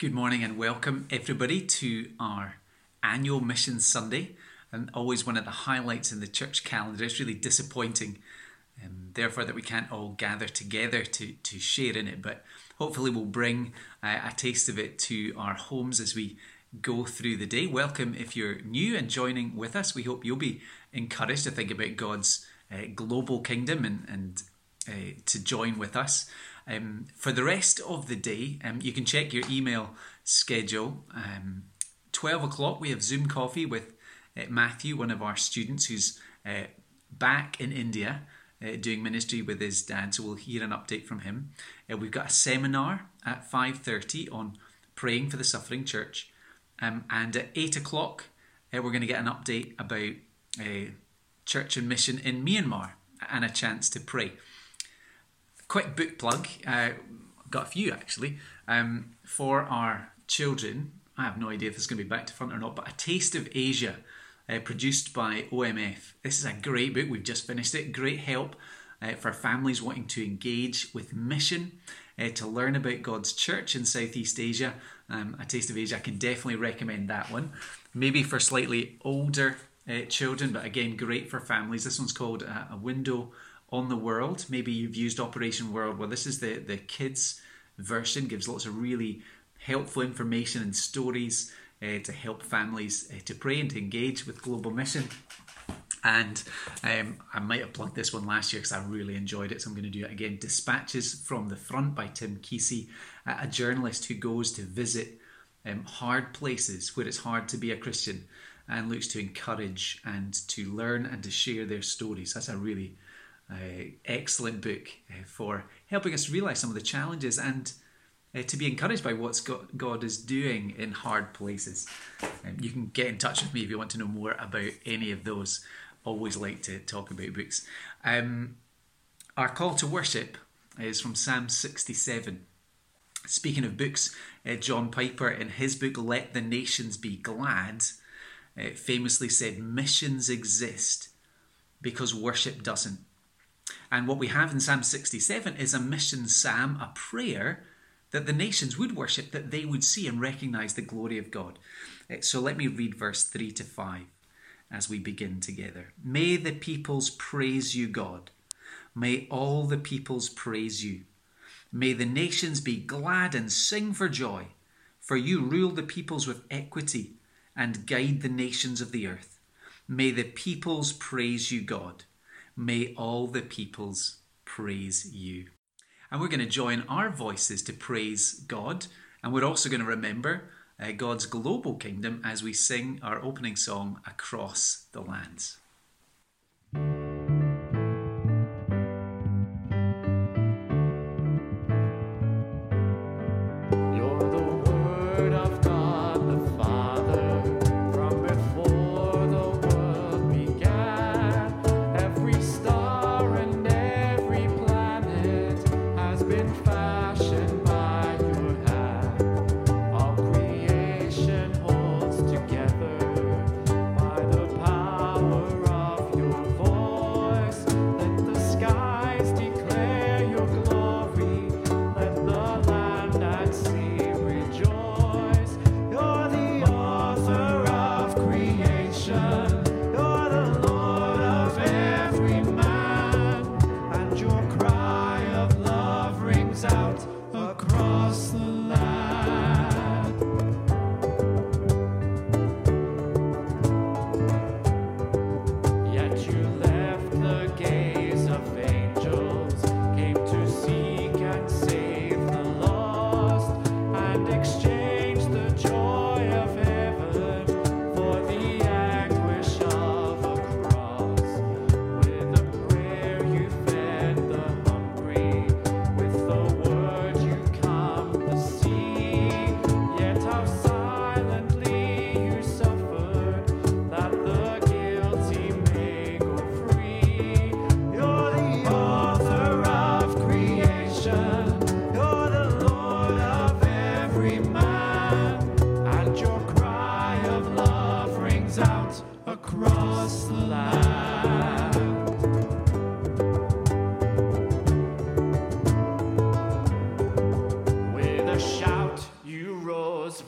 Good morning and welcome everybody to our annual Mission Sunday, and always one of the highlights in the church calendar. It's really disappointing, um, therefore, that we can't all gather together to, to share in it, but hopefully, we'll bring uh, a taste of it to our homes as we go through the day. Welcome if you're new and joining with us. We hope you'll be encouraged to think about God's uh, global kingdom and, and uh, to join with us. Um, for the rest of the day, um, you can check your email schedule. Um, 12 o'clock, we have Zoom coffee with uh, Matthew, one of our students who's uh, back in India uh, doing ministry with his dad. So we'll hear an update from him. Uh, we've got a seminar at 5.30 on praying for the suffering church. Um, and at 8 o'clock, uh, we're going to get an update about uh, church and mission in Myanmar and a chance to pray quick book plug. Uh, got a few actually um, for our children. I have no idea if this is going to be back to front or not, but A Taste of Asia, uh, produced by OMF. This is a great book. We've just finished it. Great help uh, for families wanting to engage with mission, uh, to learn about God's church in Southeast Asia. Um, a Taste of Asia, I can definitely recommend that one. Maybe for slightly older uh, children, but again, great for families. This one's called uh, A Window on the world. Maybe you've used Operation World. Well, this is the, the kids version, gives lots of really helpful information and stories uh, to help families uh, to pray and to engage with global mission. And um, I might have plugged this one last year because I really enjoyed it, so I'm going to do it again. Dispatches from the Front by Tim Keesey, a journalist who goes to visit um, hard places where it's hard to be a Christian and looks to encourage and to learn and to share their stories. That's a really uh, excellent book uh, for helping us realize some of the challenges and uh, to be encouraged by what God is doing in hard places. Um, you can get in touch with me if you want to know more about any of those. Always like to talk about books. Um, our call to worship is from Psalm 67. Speaking of books, uh, John Piper, in his book Let the Nations Be Glad, uh, famously said, Missions exist because worship doesn't. And what we have in Psalm 67 is a mission psalm, a prayer that the nations would worship, that they would see and recognize the glory of God. Eh, so let me read verse 3 to 5 as we begin together. May the peoples praise you, God. May all the peoples praise you. May the nations be glad and sing for joy, for you rule the peoples with equity and guide the nations of the earth. May the peoples praise you, God. May all the peoples praise you. And we're going to join our voices to praise God. And we're also going to remember uh, God's global kingdom as we sing our opening song, Across the Lands.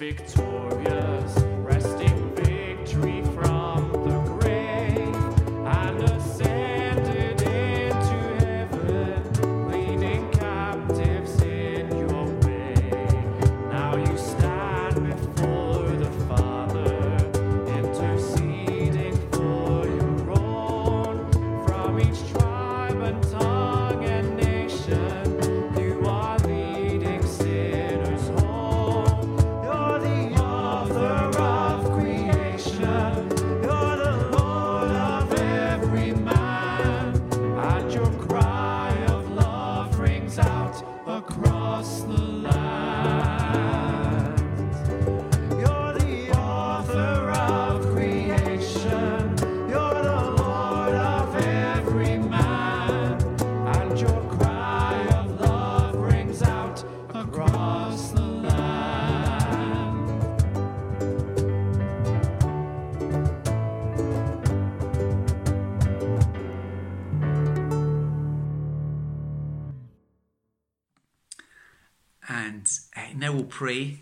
Now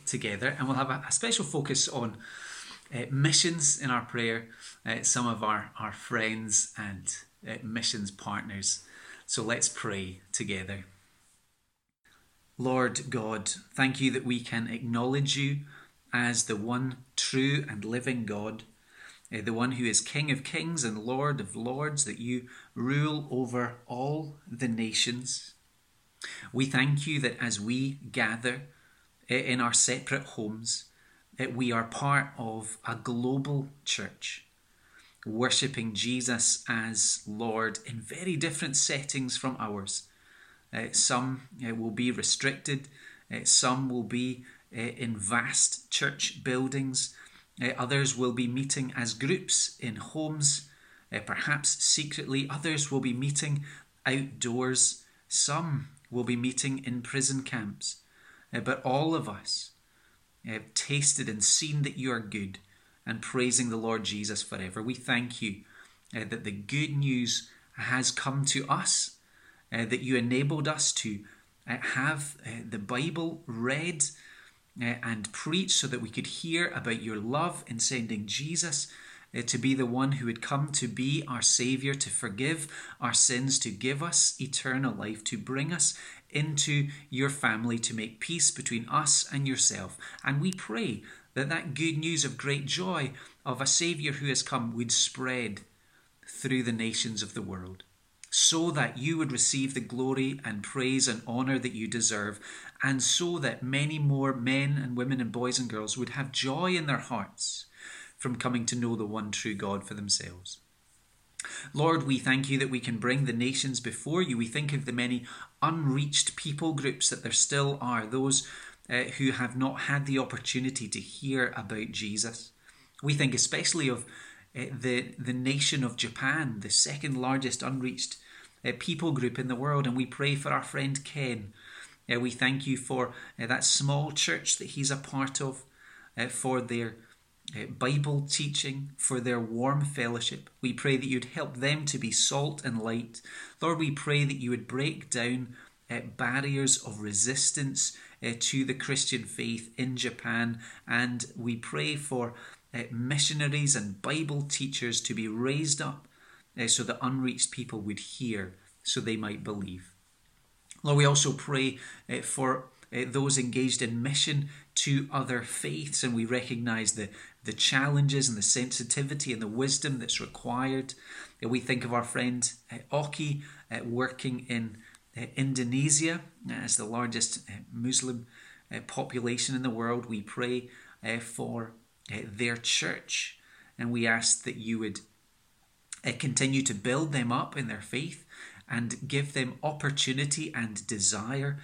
together and we'll have a, a special focus on uh, missions in our prayer, uh, some of our, our friends and uh, missions partners. So let's pray together. Lord God, thank you that we can acknowledge you as the one true and living God, uh, the one who is King of kings and Lord of lords, that you rule over all the nations. We thank you that as we gather, in our separate homes, that we are part of a global church, worshipping Jesus as Lord in very different settings from ours. Uh, some uh, will be restricted, uh, some will be uh, in vast church buildings, uh, others will be meeting as groups in homes, uh, perhaps secretly, others will be meeting outdoors, some will be meeting in prison camps. Uh, but all of us eh, have tasted and seen that you are good and praising the Lord Jesus forever. We thank you uh, that the good news has come to us, that you enabled us to have the Bible read and preached so that we could hear about your love in sending Jesus to be the one who would come to be our Saviour, to forgive our sins, to give us eternal life, to bring us into your family, to make peace between us and yourself. And we pray that that good news of great joy of a Saviour who has come would spread through the nations of the world so that you would receive the glory and praise and honour that you deserve, and so that many more men and women and boys and girls would have joy in their hearts from coming to know the one true God for themselves. Lord, we thank you that we can bring the nations before you. We think of the many unreached people groups that there still are, those uh, who have not had the opportunity to hear about Jesus. We think especially of uh, the, the nation of Japan, the second largest unreached uh, people group in the world, and we pray for our friend Ken. Uh, we thank you for uh, that small church that he's a part of, uh, for their Bible teaching, for their warm fellowship. We pray that you'd help them to be salt and light. Lord, we pray that you would break down uh, barriers of resistance uh, to the Christian faith in Japan. And we pray for uh, missionaries and Bible teachers to be raised up so that unreached people would hear so they might believe. Lord, we also pray for those engaged in mission to other faiths, and we recognize the, the challenges and the sensitivity and the wisdom that's required. Uh, we think of our friend uh, Oki uh, working in uh, Indonesia uh, as the largest uh, Muslim population in the world. We pray for their church and we ask that you would continue to build them up in their faith and give them opportunity and desire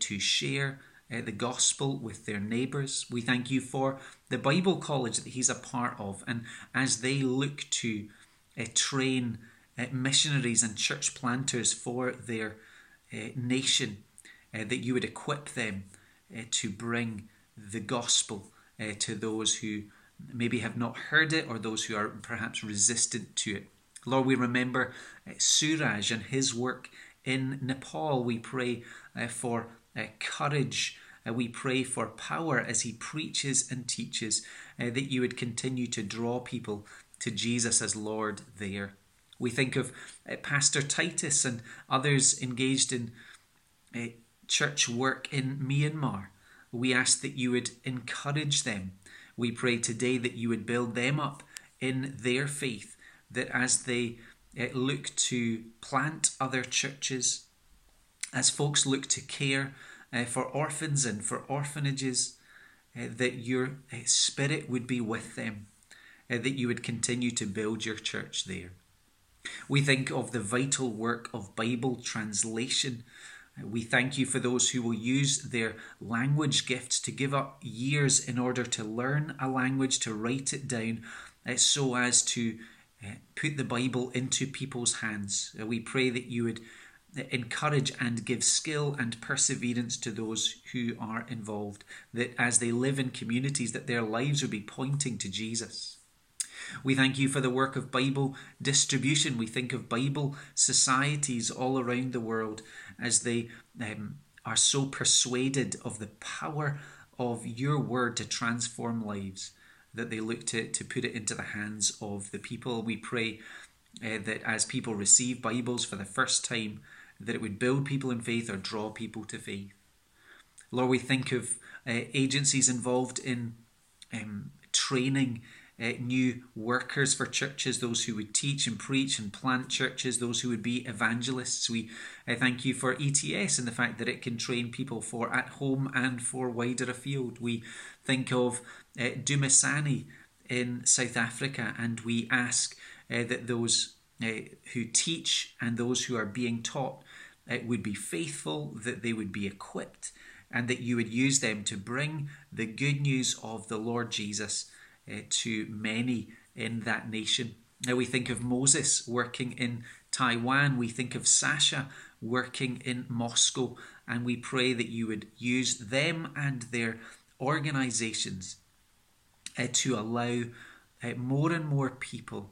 to share uh, the gospel with their neighbours. We thank you for the Bible college that he's a part of, and as they look to uh, train uh, missionaries and church planters for their uh, nation, that you would equip them to bring the gospel to those who maybe have not heard it or those who are perhaps resistant to it. Lord, we remember Suraj and his work in Nepal. We pray for courage Uh, we pray for power as he preaches and teaches, uh, that you would continue to draw people to Jesus as Lord there. We think of uh, Pastor Titus and others engaged in uh, church work in Myanmar. We ask that you would encourage them. We pray today that you would build them up in their faith, that as they uh, look to plant other churches, as folks look to care uh, for orphans and for orphanages, uh, that your uh, spirit would be with them, uh, that you would continue to build your church there. We think of the vital work of Bible translation. Uh, we thank you for those who will use their language gifts to give up years in order to learn a language, to write it down, so as to put the Bible into people's hands. We pray that you would uh, encourage and give skill and perseverance to those who are involved, that as they live in communities, that their lives would be pointing to Jesus. We thank you for the work of Bible distribution. We think of Bible societies all around the world as they um, are so persuaded of the power of your word to transform lives that they look to, to put it into the hands of the people. We pray uh, that as people receive Bibles for the first time, that it would build people in faith or draw people to faith. Lord, we think of uh, agencies involved in um, training uh, new workers for churches, those who would teach and preach and plant churches, those who would be evangelists. We uh, thank you for ETS and the fact that it can train people for at home and for wider afield. We think of uh, Dumisani in South Africa and we ask uh, that those uh, who teach and those who are being taught uh, would be faithful, that they would be equipped, and that you would use them to bring the good news of the Lord Jesus uh, to many in that nation. Now we think of Moses working in Taiwan, we think of Sasha working in Moscow, and we pray that you would use them and their organizations uh, to allow uh, more and more people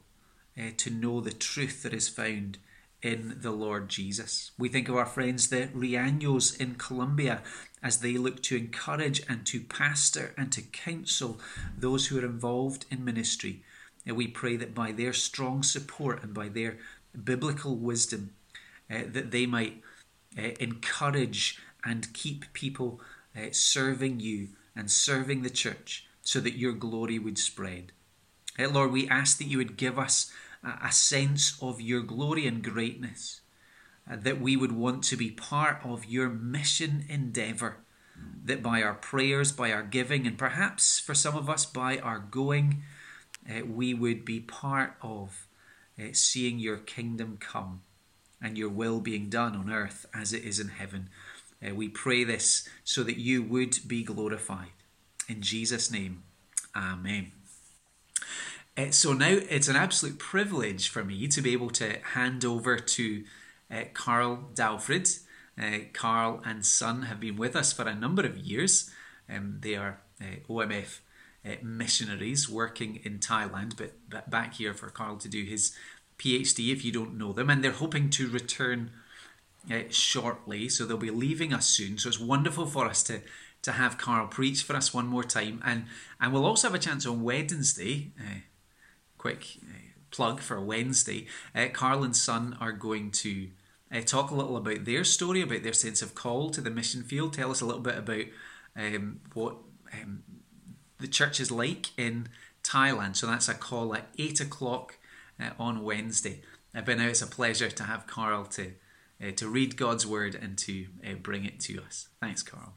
uh, to know the truth that is found in the Lord Jesus. We think of our friends, the Rianos in Colombia, as they look to encourage and to pastor and to counsel those who are involved in ministry. And we pray that by their strong support and by their biblical wisdom, uh, that they might uh, encourage and keep people uh, serving you and serving the church so that your glory would spread. Uh, Lord, we ask that you would give us a sense of your glory and greatness, uh, that we would want to be part of your mission endeavour, that by our prayers, by our giving, and perhaps for some of us by our going, uh, we would be part of uh, seeing your kingdom come and your will being done on earth as it is in heaven. We pray this so that you would be glorified. In Jesus' name, Amen. Uh, so now it's an absolute privilege for me to be able to hand over to uh, Carl Dalfred. Uh, Carl and son have been with us for a number of years. Um, they are uh, OMF uh, missionaries working in Thailand, but, but back here for Carl to do his PhD if you don't know them. And they're hoping to return uh, shortly, so they'll be leaving us soon. So it's wonderful for us to to have Carl preach for us one more time, and and we'll also have a chance on Wednesday. Quick uh, plug for Wednesday, uh, Carl and Son are going to uh, talk a little about their story, about their sense of call to the mission field. Tell us a little bit about um, what um, the church is like in Thailand. So that's a call at 8 o'clock uh, on Wednesday. Uh, but now it's a pleasure to have Carl to, uh, to read God's word and to uh, bring it to us. Thanks, Carl.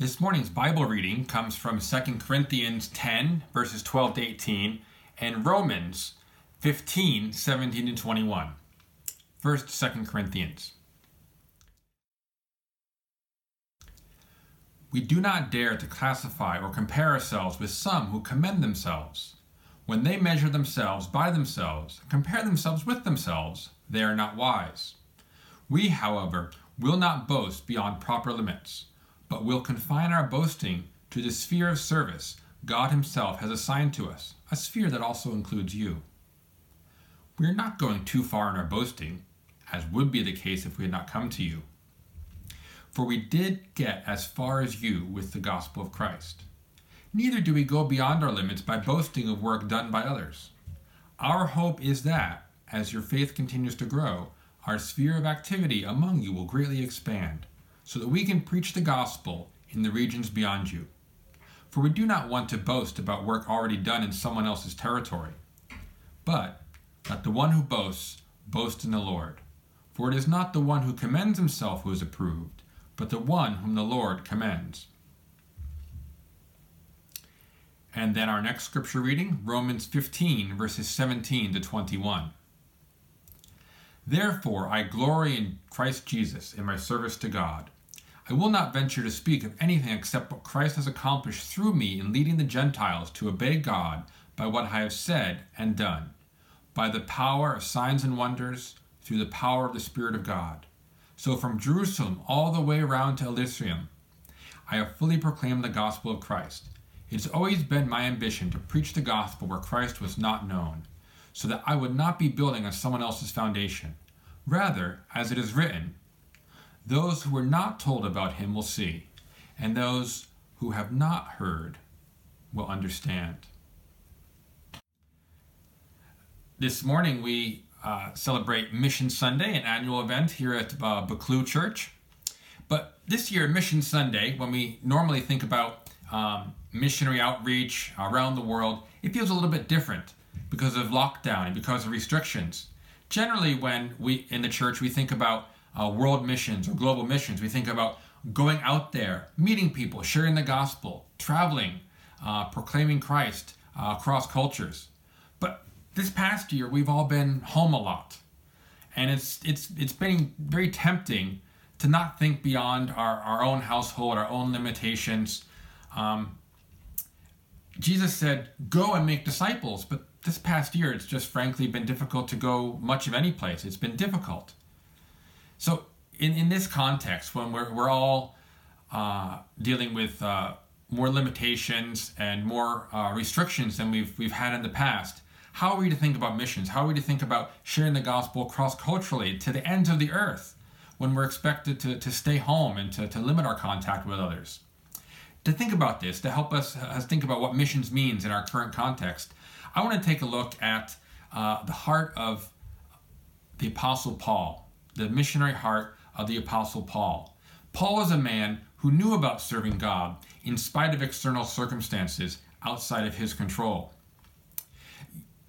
This morning's Bible reading comes from 2 Corinthians 10, verses 12 to 18, and Romans 15, 17 to 21. First, 2 Corinthians. We do not dare to classify or compare ourselves with some who commend themselves. When they measure themselves by themselves, compare themselves with themselves, they are not wise. We, however, will not boast beyond proper limits but we'll confine our boasting to the sphere of service God Himself has assigned to us, a sphere that also includes you. We are not going too far in our boasting, as would be the case if we had not come to you. for we did get as far as you with the gospel of Christ. Neither do we go beyond our limits by boasting of work done by others. Our hope is that, as your faith continues to grow, our sphere of activity among you will greatly expand, so that we can preach the gospel in the regions beyond you. For we do not want to boast about work already done in someone else's territory. But let the one who boasts boast in the Lord. For it is not the one who commends himself who is approved, but the one whom the Lord commends. And then our next scripture reading, Romans 15, verses 17 to 21. Therefore, I glory in Christ Jesus in my service to God. I will not venture to speak of anything except what Christ has accomplished through me in leading the Gentiles to obey God by what I have said and done, by the power of signs and wonders, through the power of the Spirit of God. So from Jerusalem all the way around to Illyricum, I have fully proclaimed the gospel of Christ. It has always been my ambition to preach the gospel where Christ was not known, so that I would not be building on someone else's foundation. Rather, as it is written, those who were not told about him will see, and those who have not heard will understand. This morning we uh, celebrate Mission Sunday, an annual event here at uh, Buccleuch Church. But this year, Mission Sunday, when we normally think about um, missionary outreach around the world, it feels a little bit different because of lockdown and because of restrictions. Generally, when we in the church we think about uh, world missions or global missions, we think about going out there, meeting people, sharing the gospel, traveling, uh, proclaiming Christ uh, across cultures. But this past year, we've all been home a lot, and it's it's it's been very tempting to not think beyond our, our own household, our own limitations. Um, Jesus said, Go and make disciples. But this past year, it's just frankly been difficult to go much of any place. It's been difficult. So, in, in this context, when we're, we're all uh, dealing with uh, more limitations and more uh, restrictions than we've, we've had in the past, how are we to think about missions? How are we to think about sharing the gospel cross culturally to the ends of the earth when we're expected to, to stay home and to, to limit our contact with others? to think about this, to help us, us think about what missions means in our current context, I want to take a look at uh, the heart of the Apostle Paul, the missionary heart of the Apostle Paul. Paul was a man who knew about serving God in spite of external circumstances outside of his control.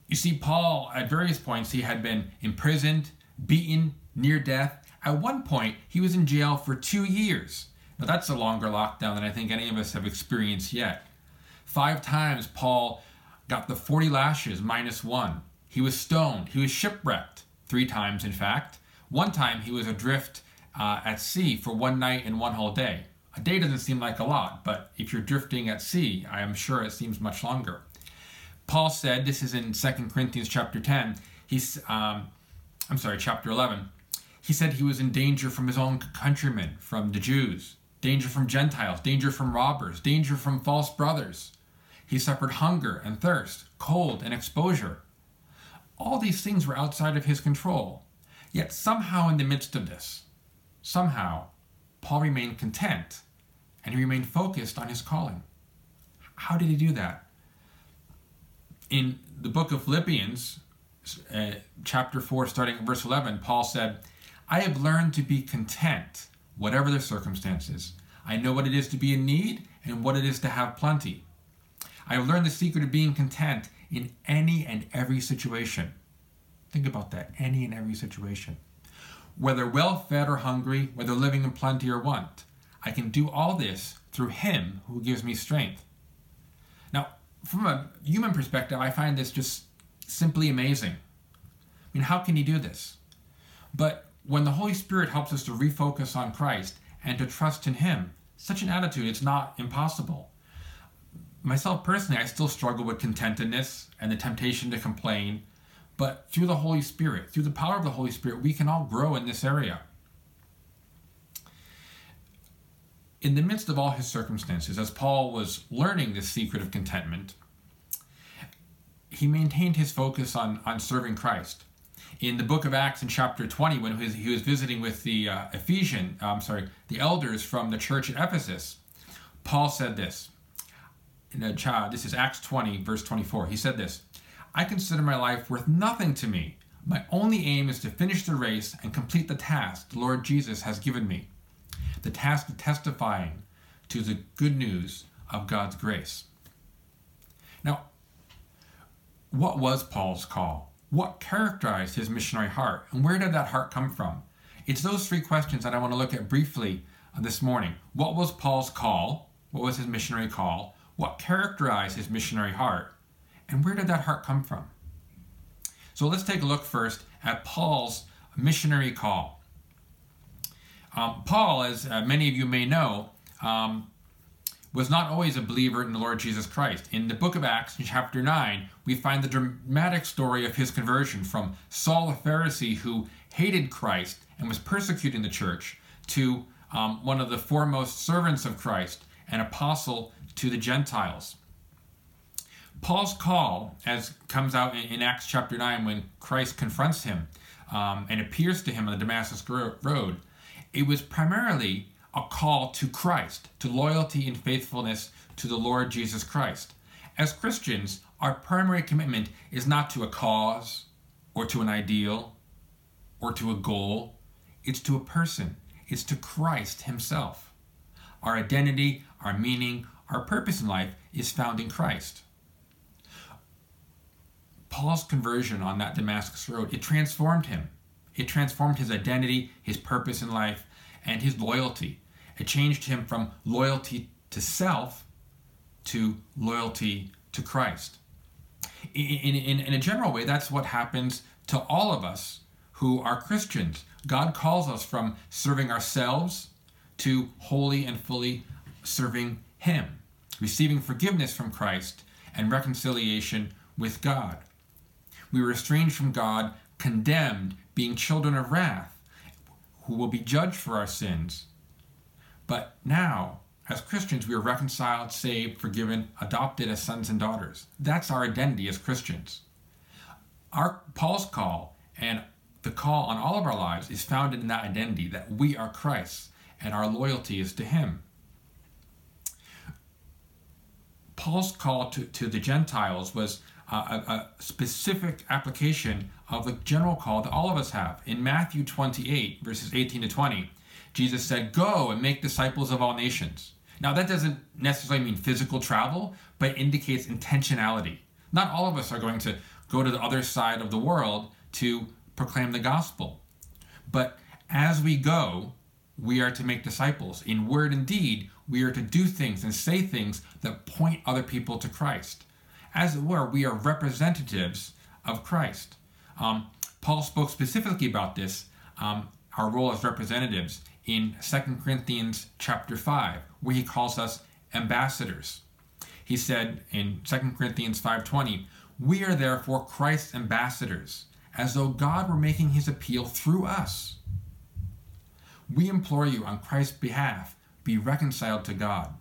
You see, Paul, at various points, he had been imprisoned, beaten, near death. At one point, he was in jail for two years. But that's a longer lockdown than I think any of us have experienced yet. Five times Paul got the 40 lashes minus one. He was stoned. He was shipwrecked. Three times, in fact. One time he was adrift uh, at sea for one night and one whole day. A day doesn't seem like a lot, but if you're drifting at sea, I am sure it seems much longer. Paul said, this is in 2 Corinthians chapter 10, he's, um, I'm sorry, chapter 11. He said he was in danger from his own countrymen, from the Jews danger from Gentiles, danger from robbers, danger from false brothers. He suffered hunger and thirst, cold and exposure. All these things were outside of his control. Yet somehow, in the midst of this, somehow, Paul remained content and he remained focused on his calling. How did he do that? In the book of Philippians, uh, chapter 4, starting at verse 11, Paul said, I have learned to be content whatever the circumstances. I know what it is to be in need and what it is to have plenty. I have learned the secret of being content in any and every situation. Think about that any and every situation. Whether well fed or hungry, whether living in plenty or want, I can do all this through Him who gives me strength. Now, from a human perspective, I find this just simply amazing. I mean, how can He do this? But when the Holy Spirit helps us to refocus on Christ and to trust in Him, such an attitude, it's not impossible. Myself personally, I still struggle with contentedness and the temptation to complain, but through the Holy Spirit, through the power of the Holy Spirit, we can all grow in this area. In the midst of all his circumstances, as Paul was learning this secret of contentment, he maintained his focus on, on serving Christ. in the book of Acts in chapter 20 when he was, he was visiting with the uh, Ephesian, I'm um, sorry, the elders from the church at Ephesus. Paul said this. In a child, this is Acts 20, verse 24. He said this I consider my life worth nothing to me. My only aim is to finish the race and complete the task the Lord Jesus has given me the task of testifying to the good news of God's grace. Now, what was Paul's call? What characterized his missionary heart? And where did that heart come from? It's those three questions that I want to look at briefly this morning. What was Paul's call? What was his missionary call? What characterized his missionary heart? And where did that heart come from? So let's take a look first at Paul's missionary call. Um, Paul, as uh, many of you may know, um, was not always a believer in the Lord Jesus Christ. In the book of Acts, in chapter 9, we find the dramatic story of his conversion from Saul the Pharisee, who hated Christ and was persecuting the church, to um, one of the foremost servants of Christ, an apostle to the Gentiles. Paul's call, as comes out in, Acts chapter 9 when Christ confronts him um, and appears to him on the Damascus road, it was primarily a call to Christ, to loyalty and faithfulness to the Lord Jesus Christ. As Christians, our primary commitment is not to a cause or to an ideal or to a goal, it's to a person, it's to Christ Himself. Our identity, our meaning, our purpose in life is found in Christ. Paul's conversion on that Damascus road, it transformed him. It transformed his identity, his purpose in life, and his loyalty. It changed him from loyalty to self to loyalty to Christ. In, in, in, a general way, that's what happens to all of us who are Christians. God calls us from serving ourselves to wholly and fully serving Him, receiving forgiveness from Christ and reconciliation with God. We were estranged from God, condemned, being children of wrath, who will be judged for our sins. But now, as Christians, we are reconciled, saved, forgiven, adopted as sons and daughters. That's our identity as Christians. Our Paul's call and the call on all of our lives is founded in that identity that we are Christ and our loyalty is to Him. Paul's call to, to the Gentiles was a, a, specific application of the general call that all of us have. In Matthew 28, verses 18 to 20, Jesus said, Go and make disciples of all nations. Now, that doesn't necessarily mean physical travel, but indicates intentionality. Not all of us are going to go to the other side of the world to proclaim the gospel. But as we go, we are to make disciples. In word and deed, we are to do things and say things that point other people to Christ. As it were, we are representatives of Christ. Um, Paul spoke specifically about this, um, our role as representatives, in 2 Corinthians chapter 5, where he calls us ambassadors. He said in 2 Corinthians 5:20, "We are therefore Christ's ambassadors, as though God were making his appeal through us. We implore you on Christ's behalf, be reconciled to God."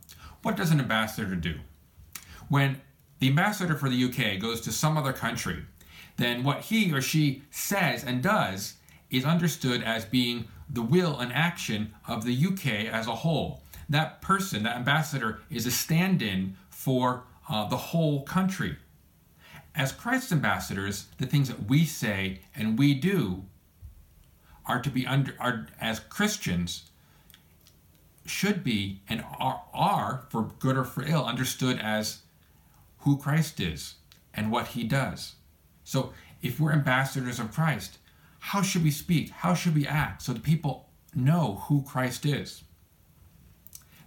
What does an ambassador do? When the ambassador for the UK goes to some other country, then what he or she says and does is understood as being the will and action of the UK as a whole. That person, that ambassador, is a stand in for uh, the whole country. As Christ's ambassadors, the things that we say and we do are to be under, are, as Christians, should be and are, are, for good or for ill, understood as who Christ is and what he does. So if we're ambassadors of Christ, how should we speak? How should we act so that people know who Christ is?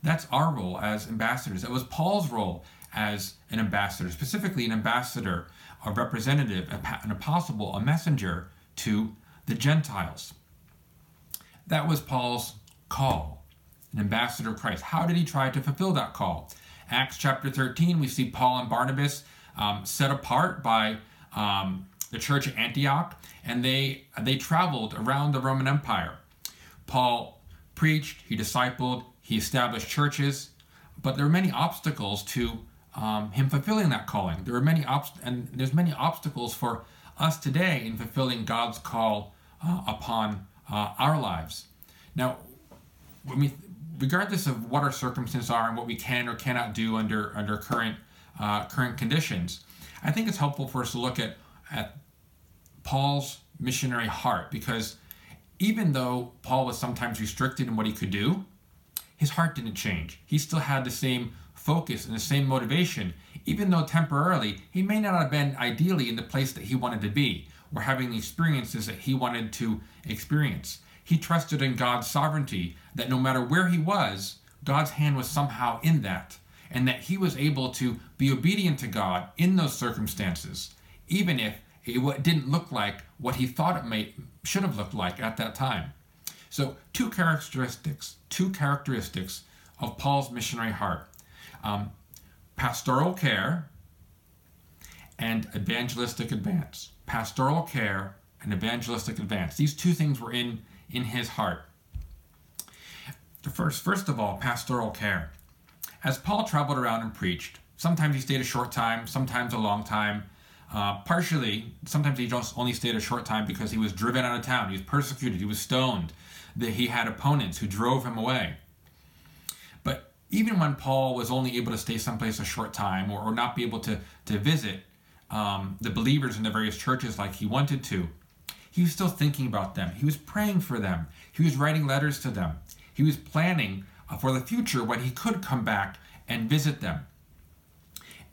That's our role as ambassadors. That was Paul's role as an ambassador, specifically an ambassador, a representative, an apostle, a messenger to the Gentiles. That was Paul's call, an ambassador of Christ. How did he try to fulfill that call? Acts chapter 13, we see Paul and Barnabas um, set apart by um, the church at Antioch, and they they traveled around the Roman Empire. Paul preached, he discipled, he established churches, but there were many obstacles to um, him fulfilling that calling. There were many obst- and there's many obstacles for us today in fulfilling God's call uh, upon uh, our lives. Now, when we, regardless of what our circumstances are and what we can or cannot do under under current uh, current conditions, I think it's helpful for us to look at at Paul's missionary heart because even though Paul was sometimes restricted in what he could do, his heart didn't change. He still had the same focus and the same motivation, even though temporarily he may not have been ideally in the place that he wanted to be or having the experiences that he wanted to experience. He trusted in God's sovereignty that no matter where he was, God's hand was somehow in that, and that he was able to be obedient to God in those circumstances, even if it didn't look like what he thought it may should have looked like at that time. So, two characteristics, two characteristics of Paul's missionary heart: um, pastoral care and evangelistic advance. Pastoral care and evangelistic advance. These two things were in in his heart. The First, first of all, pastoral care. As Paul traveled around and preached, sometimes he stayed a short time, sometimes a long time. Uh, partially, sometimes he just only stayed a short time because he was driven out of town. He was persecuted. He was stoned. That he had opponents who drove him away. But even when Paul was only able to stay someplace a short time or, or not be able to, to visit um, the believers in the various churches like he wanted to, he was still thinking about them. He was praying for them. He was writing letters to them. He was planning uh, for the future when he could come back and visit them.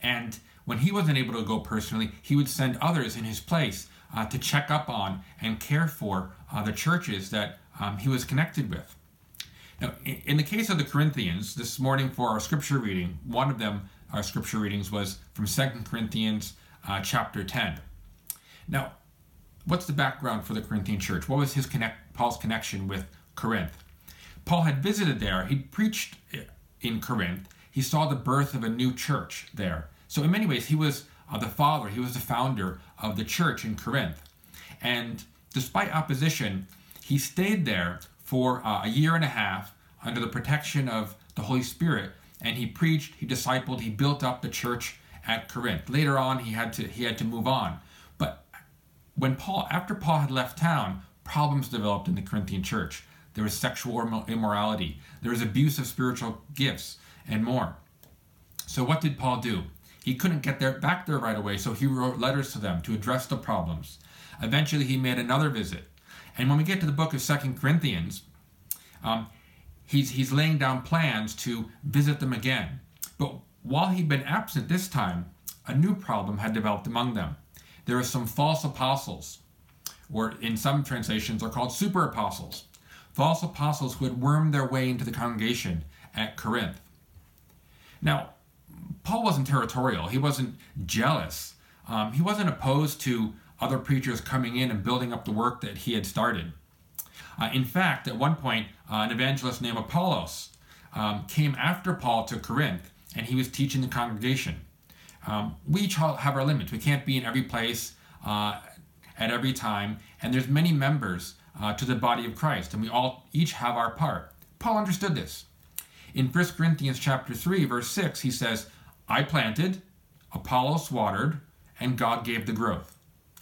And when he wasn't able to go personally, he would send others in his place uh, to check up on and care for uh, the churches that um, he was connected with. Now, in the case of the Corinthians, this morning for our scripture reading, one of them, our scripture readings, was from 2 Corinthians uh, chapter 10. Now, what's the background for the Corinthian church? What was his connect, Paul's connection with Corinth? Paul had visited there. He preached in Corinth. He saw the birth of a new church there. So in many ways, he was uh, the father. He was the founder of the church in Corinth. And despite opposition, he stayed there for uh, a year and a half under the protection of the Holy Spirit. And he preached, he discipled, he built up the church at Corinth. Later on, he had to he had to move on when Paul, after Paul had left town, problems developed in the Corinthian church. There was sexual immorality, there was abuse of spiritual gifts, and more. So what did Paul do? He couldn't get there back there right away, so he wrote letters to them to address the problems. Eventually, he made another visit, and when we get to the book of Second Corinthians, um, he's he's laying down plans to visit them again. But while he'd been absent this time, a new problem had developed among them there are some false apostles, or in some translations are called super apostles, false apostles who had wormed their way into the congregation at Corinth. Now, Paul wasn't territorial, he wasn't jealous, um, he wasn't opposed to other preachers coming in and building up the work that he had started. Uh, in fact, at one point, uh, an evangelist named Apollos um, came after Paul to Corinth and he was teaching the congregation. Um, we each have our limits. We can't be in every place uh, at every time, and there's many members uh, to the body of Christ, and we all each have our part. Paul understood this. In 1 Corinthians chapter 3, verse 6, he says, I planted, Apollos watered, and God gave the growth.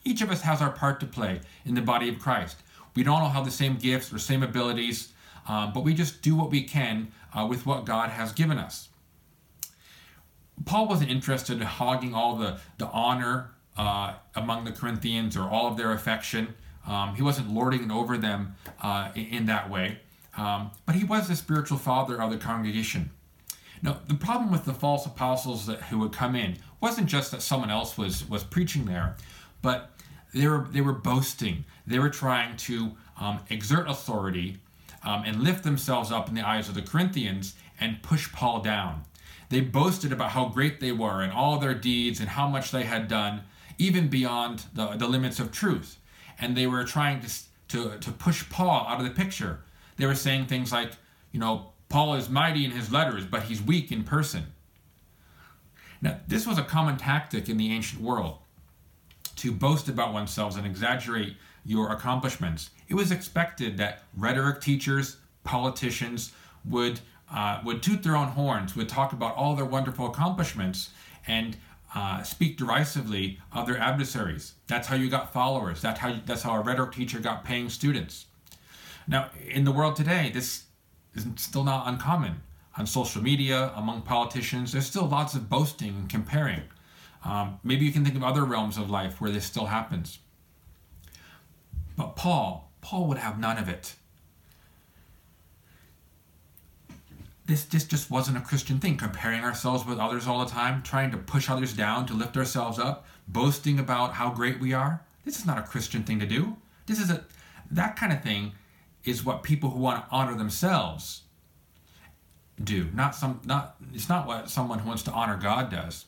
Each of us has our part to play in the body of Christ. We don't all have the same gifts or same abilities, um, but we just do what we can uh, with what God has given us. Paul wasn't interested in hogging all the, the honor uh, among the Corinthians or all of their affection. Um, he wasn't lording it over them uh, in, in, that way. Um, but he was the spiritual father of the congregation. Now, the problem with the false apostles that, who would come in wasn't just that someone else was, was preaching there, but they were, they were boasting. They were trying to um, exert authority um, and lift themselves up in the eyes of the Corinthians and push Paul down. They boasted about how great they were and all their deeds and how much they had done, even beyond the, the limits of truth. And they were trying to, to, to push Paul out of the picture. They were saying things like, you know, Paul is mighty in his letters, but he's weak in person. Now, this was a common tactic in the ancient world to boast about oneself and exaggerate your accomplishments. It was expected that rhetoric teachers, politicians would uh, would toot their own horns, would talk about all their wonderful accomplishments, and uh, speak derisively of their adversaries. That's how you got followers. That's how that's how a rhetoric teacher got paying students. Now, in the world today, this is still not uncommon. On social media, among politicians, there's still lots of boasting and comparing. Um, maybe you can think of other realms of life where this still happens. But Paul, Paul would have none of it. This, just wasn't a Christian thing, comparing ourselves with others all the time, trying to push others down to lift ourselves up, boasting about how great we are. This is not a Christian thing to do. This is a that kind of thing is what people who want to honor themselves do. Not some not it's not what someone who wants to honor God does.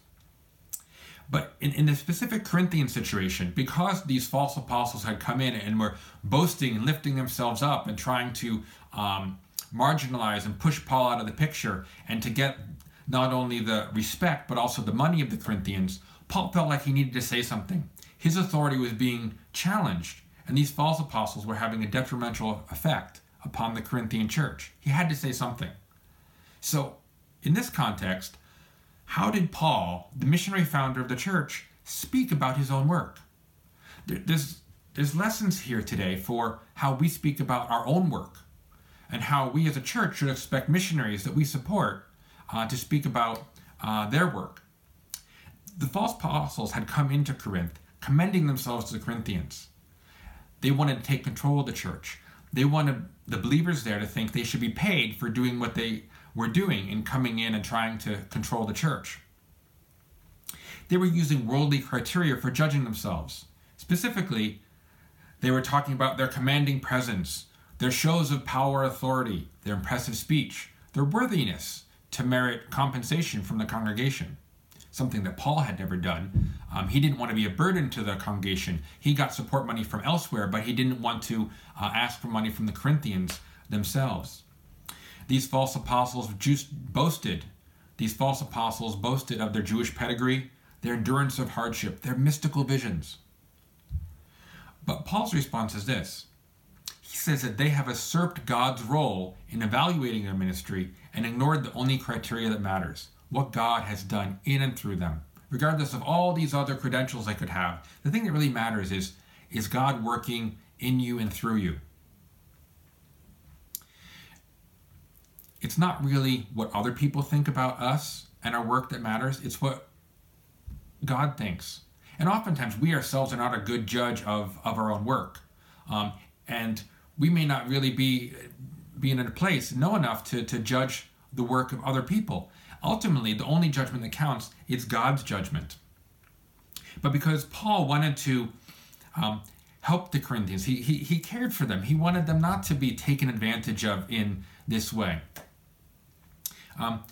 But in, in the specific Corinthian situation, because these false apostles had come in and were boasting and lifting themselves up and trying to um, marginalize and push Paul out of the picture and to get not only the respect but also the money of the Corinthians, Paul felt like he needed to say something. His authority was being challenged, and these false apostles were having a detrimental effect upon the Corinthian church. He had to say something. So, in this context, how did Paul, the missionary founder of the church, speak about his own work? There's, there's lessons here today for how we speak about our own work and how we as a church should expect missionaries that we support uh, to speak about uh, their work. The false apostles had come into Corinth commending themselves to the Corinthians. They wanted to take control of the church. They wanted the believers there to think they should be paid for doing what they were doing in coming in and trying to control the church. They were using worldly criteria for judging themselves. Specifically, they were talking about their commanding presence, their shows of power authority, their impressive speech, their worthiness to merit compensation from the congregation. Something that Paul had never done. Um, he didn't want to be a burden to the congregation. He got support money from elsewhere, but he didn't want to uh, ask for money from the Corinthians themselves. These false apostles boasted. These false apostles boasted of their Jewish pedigree, their endurance of hardship, their mystical visions. But Paul's response is this he says that they have usurped God's role in evaluating their ministry and ignored the only criteria that matters what God has done in and through them. Regardless of all these other credentials they could have, the thing that really matters is is God working in you and through you? It's not really what other people think about us and our work that matters, it's what God thinks. And oftentimes we ourselves are not a good judge of, of our own work. Um, and we may not really be being in a place know enough to, to judge the work of other people. Ultimately, the only judgment that counts is God's judgment. But because Paul wanted to um, help the Corinthians, he, he, he cared for them. He wanted them not to be taken advantage of in this way. Um,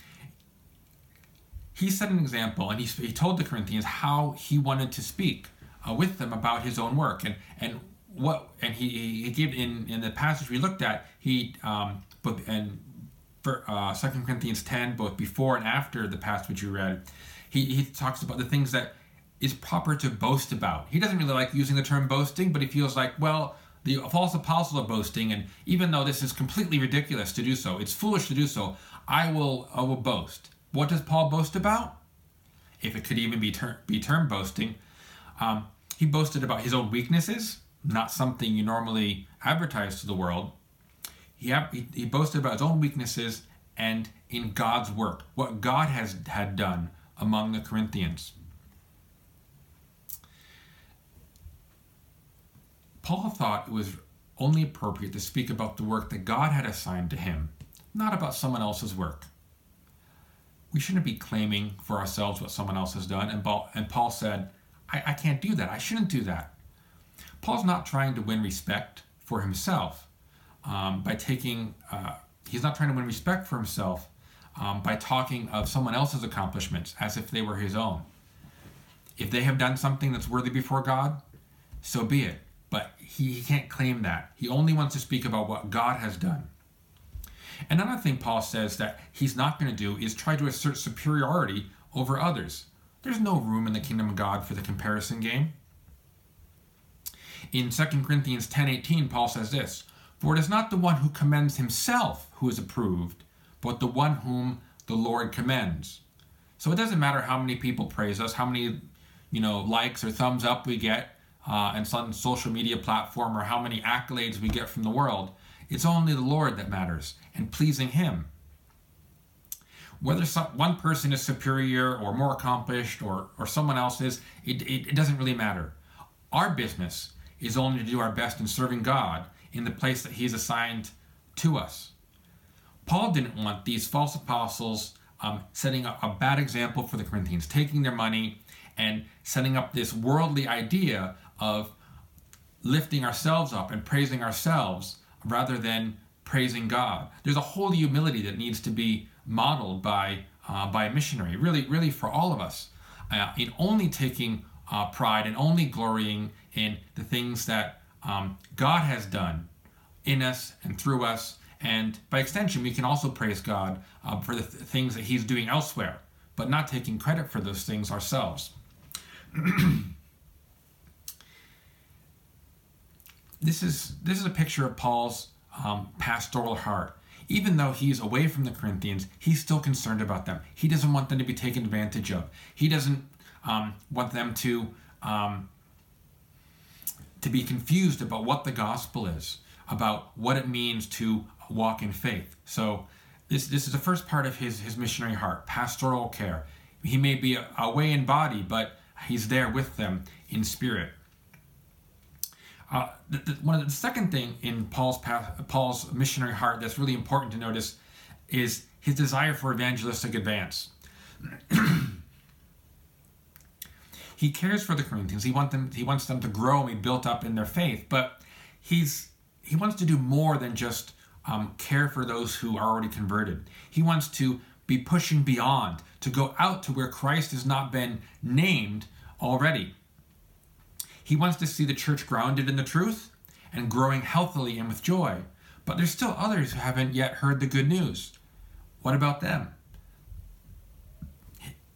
he set an example and he, he told the Corinthians how he wanted to speak uh, with them about his own work. And, and what and he, he gave in in the passage we looked at he um but and for uh second corinthians 10 both before and after the passage you read he he talks about the things that is proper to boast about. He doesn't really like using the term boasting but he feels like well the false apostles are boasting and even though this is completely ridiculous to do so it's foolish to do so i will i will boast. What does paul boast about? If it could even be term be termed boasting um, he boasted about his own weaknesses not something you normally advertise to the world. He, he boasted about his own weaknesses and in God's work, what God has had done among the Corinthians. Paul thought it was only appropriate to speak about the work that God had assigned to him, not about someone else's work. We shouldn't be claiming for ourselves what someone else has done. And Paul, and Paul said, I, I can't do that. I shouldn't do that. Paul's not trying to win respect for himself um, by taking, uh, he's not trying to win respect for himself um, by talking of someone else's accomplishments as if they were his own. If they have done something that's worthy before God, so be it. But he, he can't claim that. He only wants to speak about what God has done. Another thing Paul says that he's not going to do is try to assert superiority over others. There's no room in the kingdom of God for the comparison game. In 2 Corinthians 10:18, Paul says this, "For it is not the one who commends himself who is approved, but the one whom the Lord commends." So it doesn't matter how many people praise us, how many, you know, likes or thumbs up we get uh, and some social media platform, or how many accolades we get from the world. It's only the Lord that matters and pleasing Him. Whether some, one person is superior or more accomplished or, or someone else is, it, it, it doesn't really matter. Our business is only to do our best in serving God in the place that He's assigned to us. Paul didn't want these false apostles um, setting a, a bad example for the Corinthians, taking their money and setting up this worldly idea of lifting ourselves up and praising ourselves rather than praising God. There's a holy humility that needs to be modeled by uh, by a missionary, really, really for all of us, uh, in only taking uh, pride and only glorying in the things that um, God has done in us and through us, and by extension, we can also praise God uh, for the th- things that He's doing elsewhere, but not taking credit for those things ourselves. this is this is a picture of Paul's um, pastoral heart. Even though he's away from the Corinthians, he's still concerned about them. He doesn't want them to be taken advantage of. He doesn't um, want them to um, to be confused about what the gospel is, about what it means to walk in faith. So this this is the first part of his his missionary heart, pastoral care. He may be away in body, but he's there with them in spirit. Uh, the, the, one of the, the second thing in Paul's path, Paul's missionary heart that's really important to notice is his desire for evangelistic advance. he cares for the Corinthians. He them. He wants them to grow and be built up in their faith. But he's he wants to do more than just um, care for those who are already converted. He wants to be pushing beyond to go out to where Christ has not been named already. He wants to see the church grounded in the truth and growing healthily and with joy. But there's still others who haven't yet heard the good news. What about them?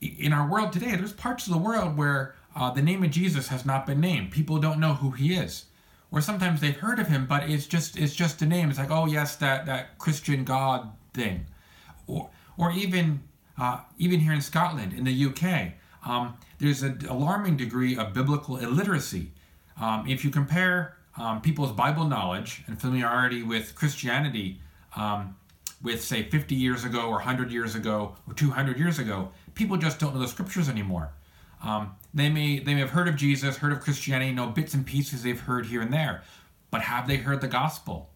In our world today, there's parts of the world where uh, the name of Jesus has not been named. People don't know who he is. Or sometimes they've heard of him, but it's just it's just a name. It's like, oh yes, that, that Christian God thing. Or or even uh, even here in Scotland, in the UK, um, there's an alarming degree of biblical illiteracy. Um, if you compare um, people's Bible knowledge and familiarity with Christianity um, with, say, 50 years ago or 100 years ago or 200 years ago, people just don't know the scriptures anymore. Um, they may they may have heard of Jesus, heard of Christianity, know bits and pieces they've heard here and there, but have they heard the gospel?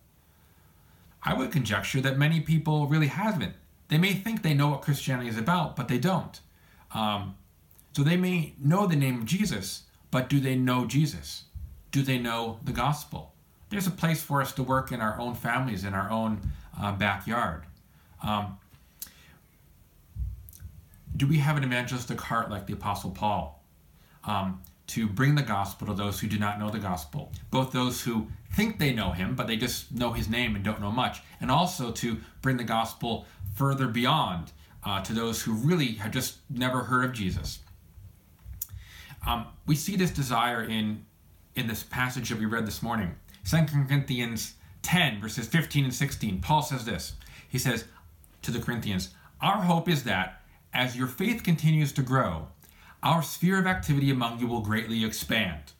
I would conjecture that many people really haven't. They may think they know what Christianity is about, but they don't. Um, so they may know the name of Jesus, but do they know Jesus? Do they know the gospel? There's a place for us to work in our own families, in our own uh, backyard. Um, do we have an evangelistic heart like the Apostle Paul um, to bring the gospel to those who do not know the gospel? Both those who think they know him, but they just know his name and don't know much, and also to bring the gospel further beyond uh, to those who really have just never heard of Jesus. Um, we see this desire in in this passage that we read this morning. 2 Corinthians 10, verses 15 and 16. Paul says this. He says to the Corinthians, Our hope is that as your faith continues to grow, our sphere of activity among you will greatly expand,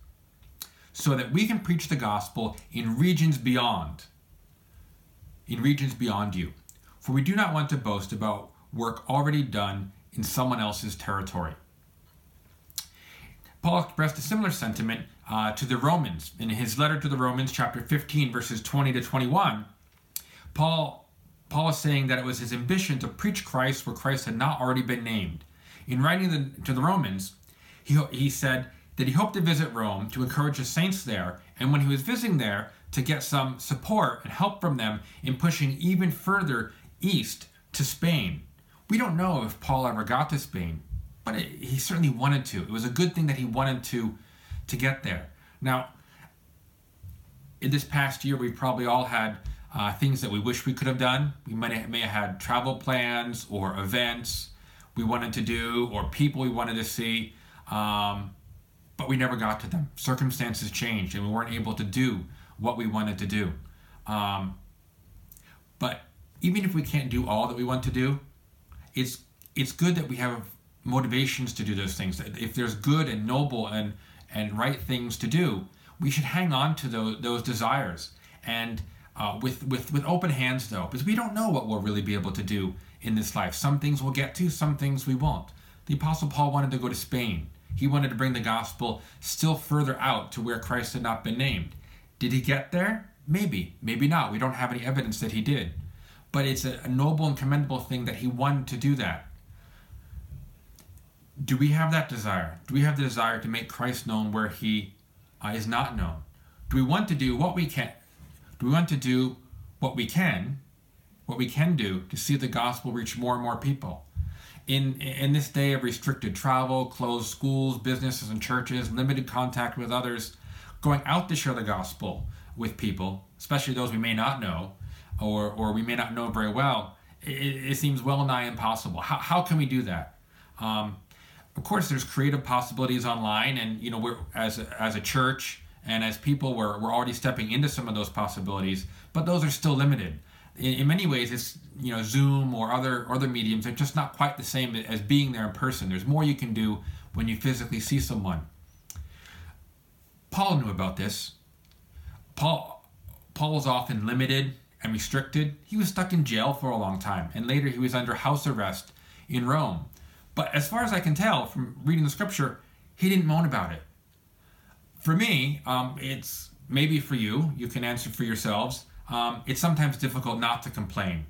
so that we can preach the gospel in regions beyond, in regions beyond you. For we do not want to boast about work already done in someone else's territory. Paul expressed a similar sentiment uh, to the Romans. In his letter to the Romans, chapter 15, verses 20 to 21, Paul, Paul is saying that it was his ambition to preach Christ where Christ had not already been named. In writing the, to the Romans, he, he said that he hoped to visit Rome to encourage the saints there, and when he was visiting there, to get some support and help from them in pushing even further east to Spain. We don't know if Paul ever got to Spain, but it, he certainly wanted to. It was a good thing that he wanted to to get there. Now, in this past year, we've probably all had uh, things that we wish we could have done. We might have, may have had travel plans or events we wanted to do or people we wanted to see, um, but we never got to them. Circumstances changed and we weren't able to do what we wanted to do. Um, but even if we can't do all that we want to do, it's it's good that we have motivations to do those things. If there's good and noble and and right things to do, we should hang on to those those desires and uh, with with with open hands though, because we don't know what we'll really be able to do in this life. Some things we'll get to, some things we won't. The Apostle Paul wanted to go to Spain. He wanted to bring the gospel still further out to where Christ had not been named. Did he get there? Maybe, maybe not. We don't have any evidence that he did. But it's a, noble and commendable thing that he wanted to do that. Do we have that desire? Do we have the desire to make Christ known where he uh, is not known? Do we want to do what we can? We want to do what we can, what we can do to see the gospel reach more and more people? In, in this day of restricted travel, closed schools, businesses, and churches, limited contact with others, going out to share the gospel with people, especially those we may not know or, or we may not know very well, it, it seems well nigh impossible. How, how can we do that? Um, of course, there's creative possibilities online, and you know, we're as a, as a church and as people, we're, we're already stepping into some of those possibilities, but those are still limited. In, in many ways, it's you know Zoom or other other mediums. They're just not quite the same as being there in person. There's more you can do when you physically see someone. Paul knew about this. Paul Paul was often limited and restricted. He was stuck in jail for a long time, and later he was under house arrest in Rome. But as far as I can tell from reading the scripture, he didn't moan about it. For me, um, it's maybe for you, you can answer for yourselves. Um, it's sometimes difficult not to complain.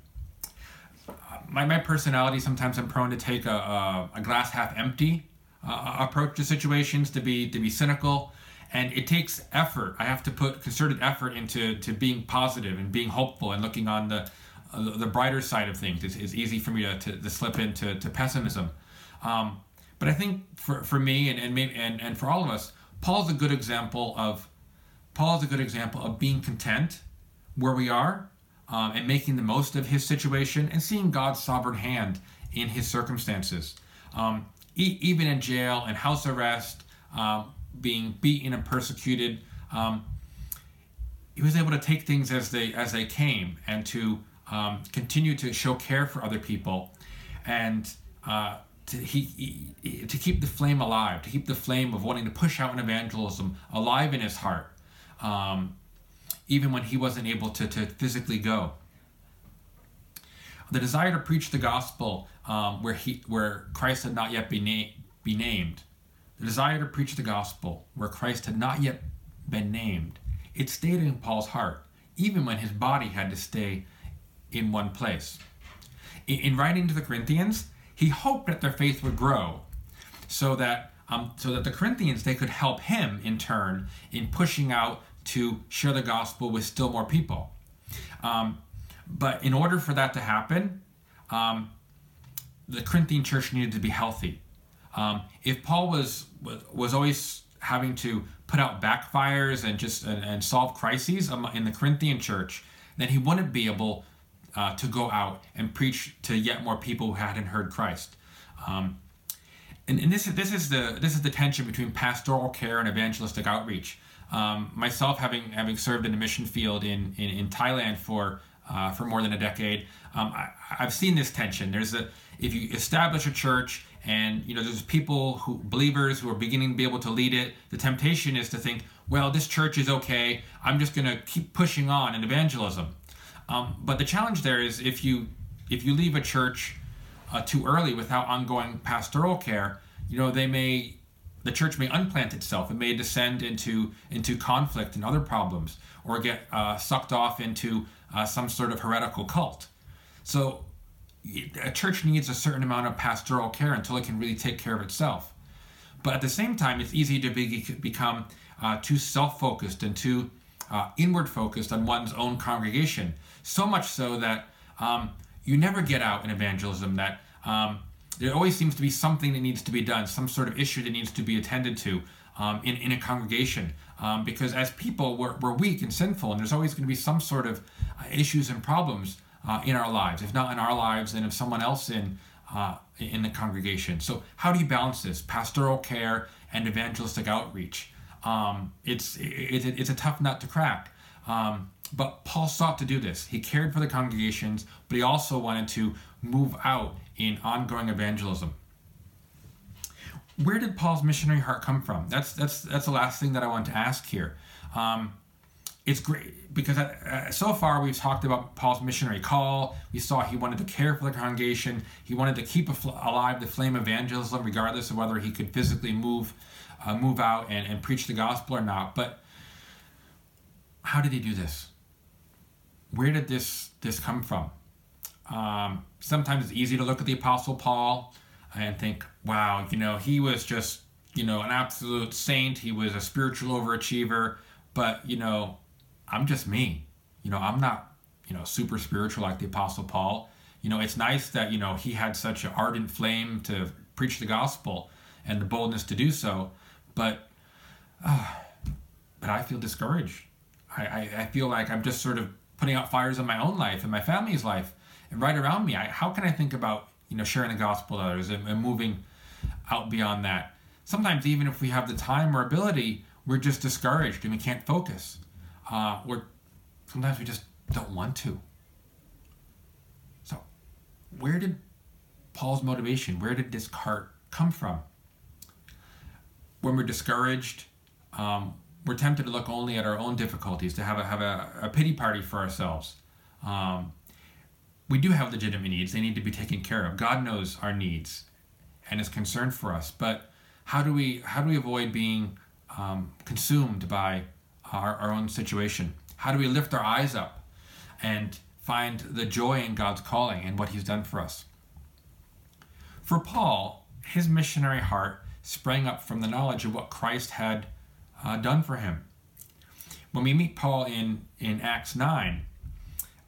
My, my personality, sometimes I'm prone to take a, a, a glass half empty uh, approach to situations, to be to be cynical, and it takes effort. I have to put concerted effort into to being positive and being hopeful and looking on the uh, the brighter side of things. It's, it's easy for me to, to, to slip into to pessimism. Um, but I think for, for me and, and, and, and for all of us, Paul's a good example of Paul's a good example of being content where we are um, and making the most of his situation and seeing God's sovereign hand in his circumstances. Um, e- even in jail and house arrest, um, being beaten and persecuted, um, he was able to take things as they as they came and to um, continue to show care for other people and uh, to, he, he, to keep the flame alive, to keep the flame of wanting to push out an evangelism alive in his heart, um, even when he wasn't able to, to physically go. The desire to preach the gospel um, where he where Christ had not yet been na- be named, the desire to preach the gospel where Christ had not yet been named, it stayed in Paul's heart, even when his body had to stay in one place. In, in writing to the Corinthians, he hoped that their faith would grow so that um, so that the Corinthians they could help him in turn in pushing out to share the gospel with still more people. Um, but in order for that to happen, um, the Corinthian church needed to be healthy. Um, if Paul was was always having to put out backfires and just and, and solve crises in the Corinthian church, then he wouldn't be able uh, to go out and preach to yet more people who hadn't heard Christ. Um, and, and this is this is the this is the tension between pastoral care and evangelistic outreach. Um, myself, having having served in the mission field in in, in Thailand for uh, for more than a decade, um, I, have seen this tension. There's a if you establish a church and you know there's people who believers who are beginning to be able to lead it, the temptation is to think, well, this church is okay. I'm just going to keep pushing on in evangelism. Um, but the challenge there is if you if you leave a church uh, too early without ongoing pastoral care, you know they may the church may unplant itself. It may descend into into conflict and other problems, or get uh, sucked off into uh, some sort of heretical cult. So a church needs a certain amount of pastoral care until it can really take care of itself. But at the same time, it's easy to be, become uh, too self-focused and too uh, inward focused on one's own congregation. So much so that um, you never get out in evangelism. That um, there always seems to be something that needs to be done, some sort of issue that needs to be attended to um, in, in a congregation. Um, because as people, we're, we're weak and sinful, and there's always going to be some sort of uh, issues and problems uh, in our lives. If not in our lives, then if someone else in uh, in the congregation. So how do you balance this pastoral care and evangelistic outreach? Um, it's it, it, it's a tough nut to crack. Um, but Paul sought to do this. He cared for the congregations, but he also wanted to move out in ongoing evangelism. where did Paul's missionary heart come from? That's that's that's the last thing that I want to ask here. Um, it's great because uh, so far we've talked about Paul's missionary call. We saw he wanted to care for the congregation. He wanted to keep alive the flame of evangelism, regardless of whether he could physically move, uh, move out and, and preach the gospel or not. But how did he do this? Where did this this come from? Um, sometimes it's easy to look at the Apostle Paul and think, wow, you know, he was just, you know, an absolute saint. He was a spiritual overachiever. But, you know, I'm just me. You know, I'm not, you know, super spiritual like the Apostle Paul. You know, it's nice that, you know, he had such an ardent flame to preach the gospel and the boldness to do so. But, uh, but I feel discouraged. I, I, I feel like I'm just sort of putting out fires in my own life and my family's life and right around me. I, how can I think about, you know, sharing the gospel to others and, and moving out beyond that? Sometimes even if we have the time or ability, we're just discouraged and we can't focus uh, or sometimes we just don't want to. So, where did Paul's motivation, where did this heart come from? When we're discouraged, um, we're tempted to look only at our own difficulties, to have a, have a, a pity party for ourselves. Um, we do have legitimate needs, they need to be taken care of. God knows our needs and is concerned for us. But how do we how do we avoid being um, consumed by our, our own situation? How do we lift our eyes up and find the joy in God's calling and what He's done for us? For Paul, his missionary heart sprang up from the knowledge of what Christ had uh, done for him. When we meet Paul in, in Acts 9,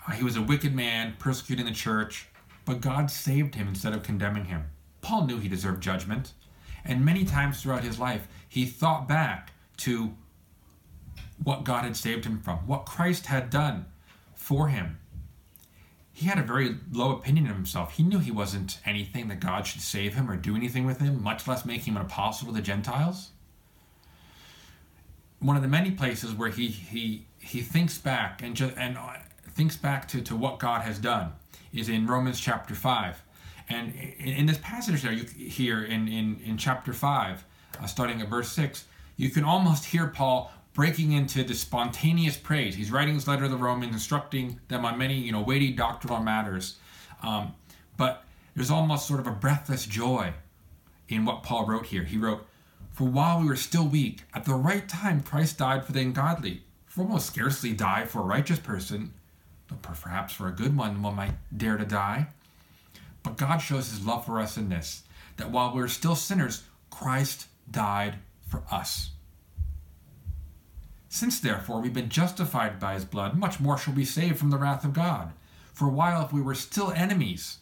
uh, he was a wicked man persecuting the church, but God saved him instead of condemning him. Paul knew he deserved judgment, and many times throughout his life, he thought back to what God had saved him from, what Christ had done for him. He had a very low opinion of himself. He knew he wasn't anything that God should save him or do anything with him, much less make him an apostle to the Gentiles. One of the many places where he he he thinks back and just and uh, thinks back to, to what God has done is in Romans chapter five, and in, in this passage there you here in in in chapter five, uh, starting at verse six, you can almost hear Paul breaking into the spontaneous praise. He's writing his letter to the Romans, instructing them on many, you know, weighty doctrinal matters. Um, but there's almost sort of a breathless joy in what Paul wrote here. He wrote, For while we were still weak, at the right time Christ died for the ungodly. For one will scarcely die for a righteous person, but perhaps for a good one one might dare to die. But God shows his love for us in this, that while we were still sinners, Christ died for us. Since therefore we've been justified by his blood, much more shall we be saved from the wrath of God. For while if we were still enemies,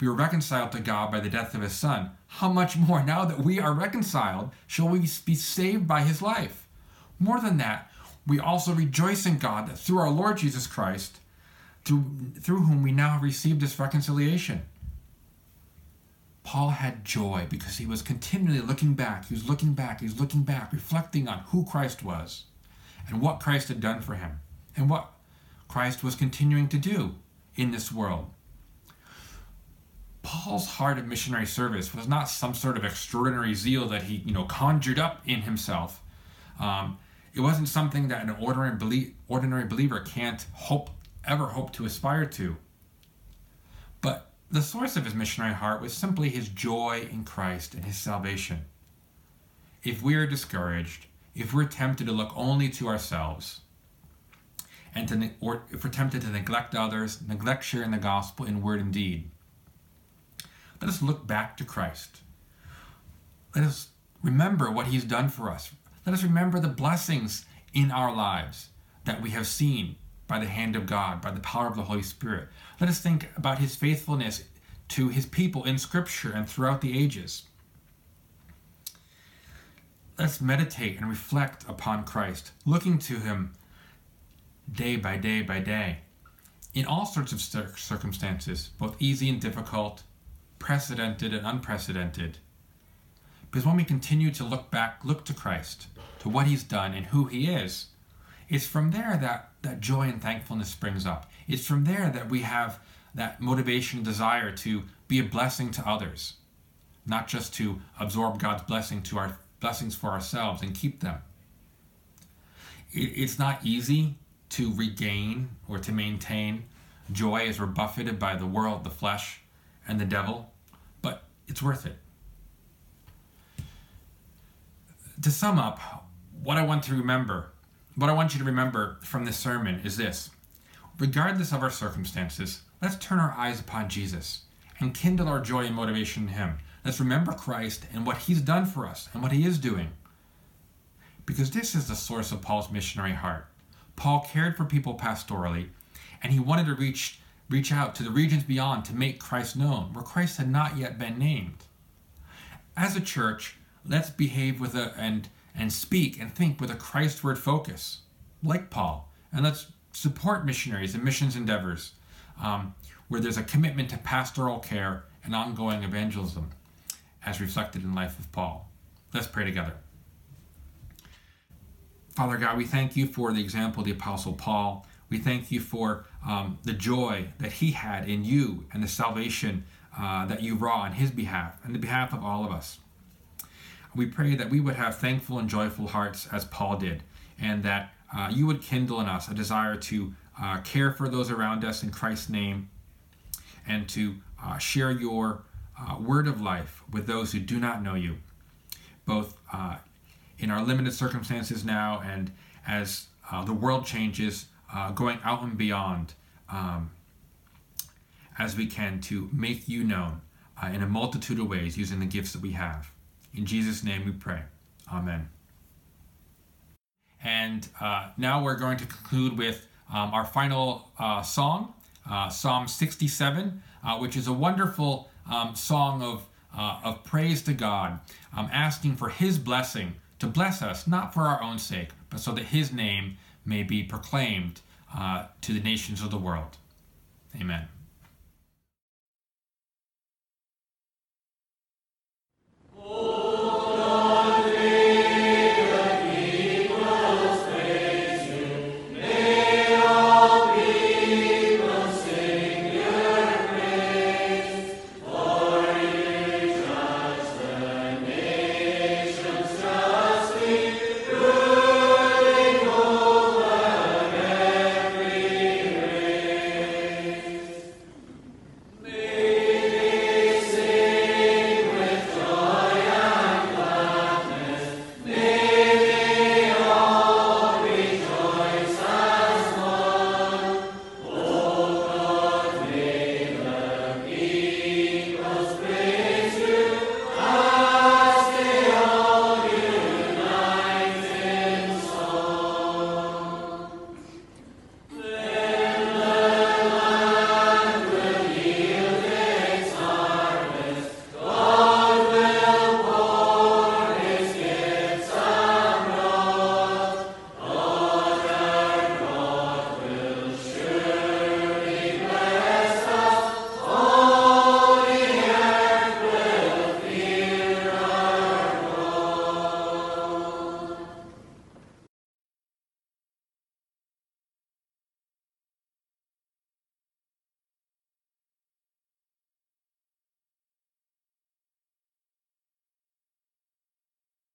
we were reconciled to God by the death of his Son, how much more, now that we are reconciled, shall we be saved by his life? More than that, we also rejoice in God that through our Lord Jesus Christ, through, through whom we now have received this reconciliation. Paul had joy because he was continually looking back. He was looking back. He was looking back, reflecting on who Christ was and what Christ had done for him and what Christ was continuing to do in this world. Paul's heart of missionary service was not some sort of extraordinary zeal that he, you know, conjured up in himself. Um, it wasn't something that an ordinary, ordinary believer can't hope ever hope to aspire to. The source of his missionary heart was simply his joy in Christ and his salvation. If we are discouraged, if we're tempted to look only to ourselves, and to, or if we're tempted to neglect others, neglect sharing the gospel in word and deed, let us look back to Christ. Let us remember what he's done for us. Let us remember the blessings in our lives that we have seen by the hand of God, by the power of the Holy Spirit. Let us think about his faithfulness to his people in Scripture and throughout the ages. Let's meditate and reflect upon Christ, looking to him day by day by day, in all sorts of circumstances, both easy and difficult, precedented and unprecedented. Because when we continue to look back, look to Christ, to what he's done and who he is, it's from there that, that joy and thankfulness springs up. It's from there that we have that motivation desire to be a blessing to others. not just to absorb God's blessing to our blessings for ourselves and keep them. It's not easy to regain or to maintain joy as we're buffeted by the world, the flesh, and the devil, but it's worth it. To sum up, what I want to remember, what I want you to remember from this sermon is this. Regardless of our circumstances, let's turn our eyes upon Jesus and kindle our joy and motivation in Him. Let's remember Christ and what He's done for us and what He is doing. Because this is the source of Paul's missionary heart. Paul cared for people pastorally, and he wanted to reach, reach out to the regions beyond to make Christ known, where Christ had not yet been named. As a church, let's behave with a and and speak and think with a Christward focus, like Paul, and let's support missionaries and missions endeavors um, where there's a commitment to pastoral care and ongoing evangelism, as reflected in life of Paul. Let's pray together. Father God, we thank you for the example of the Apostle Paul. We thank you for um, the joy that he had in you and the salvation uh, that you wrought on his behalf and the behalf of all of us. We pray that we would have thankful and joyful hearts as Paul did, and that uh, you would kindle in us a desire to uh, care for those around us in Christ's name and to uh, share your uh, word of life with those who do not know you, both uh, in our limited circumstances now and as uh, the world changes, going out and beyond um, as we can to make you known in a multitude of ways using the gifts that we have. In Jesus' name we pray. Amen. And uh, now we're going to conclude with um, our final uh, song, uh, Psalm 67, which is a wonderful um, song of, of praise to God, um, asking for His blessing to bless us, not for our own sake, but so that his name may be proclaimed uh, to the nations of the world.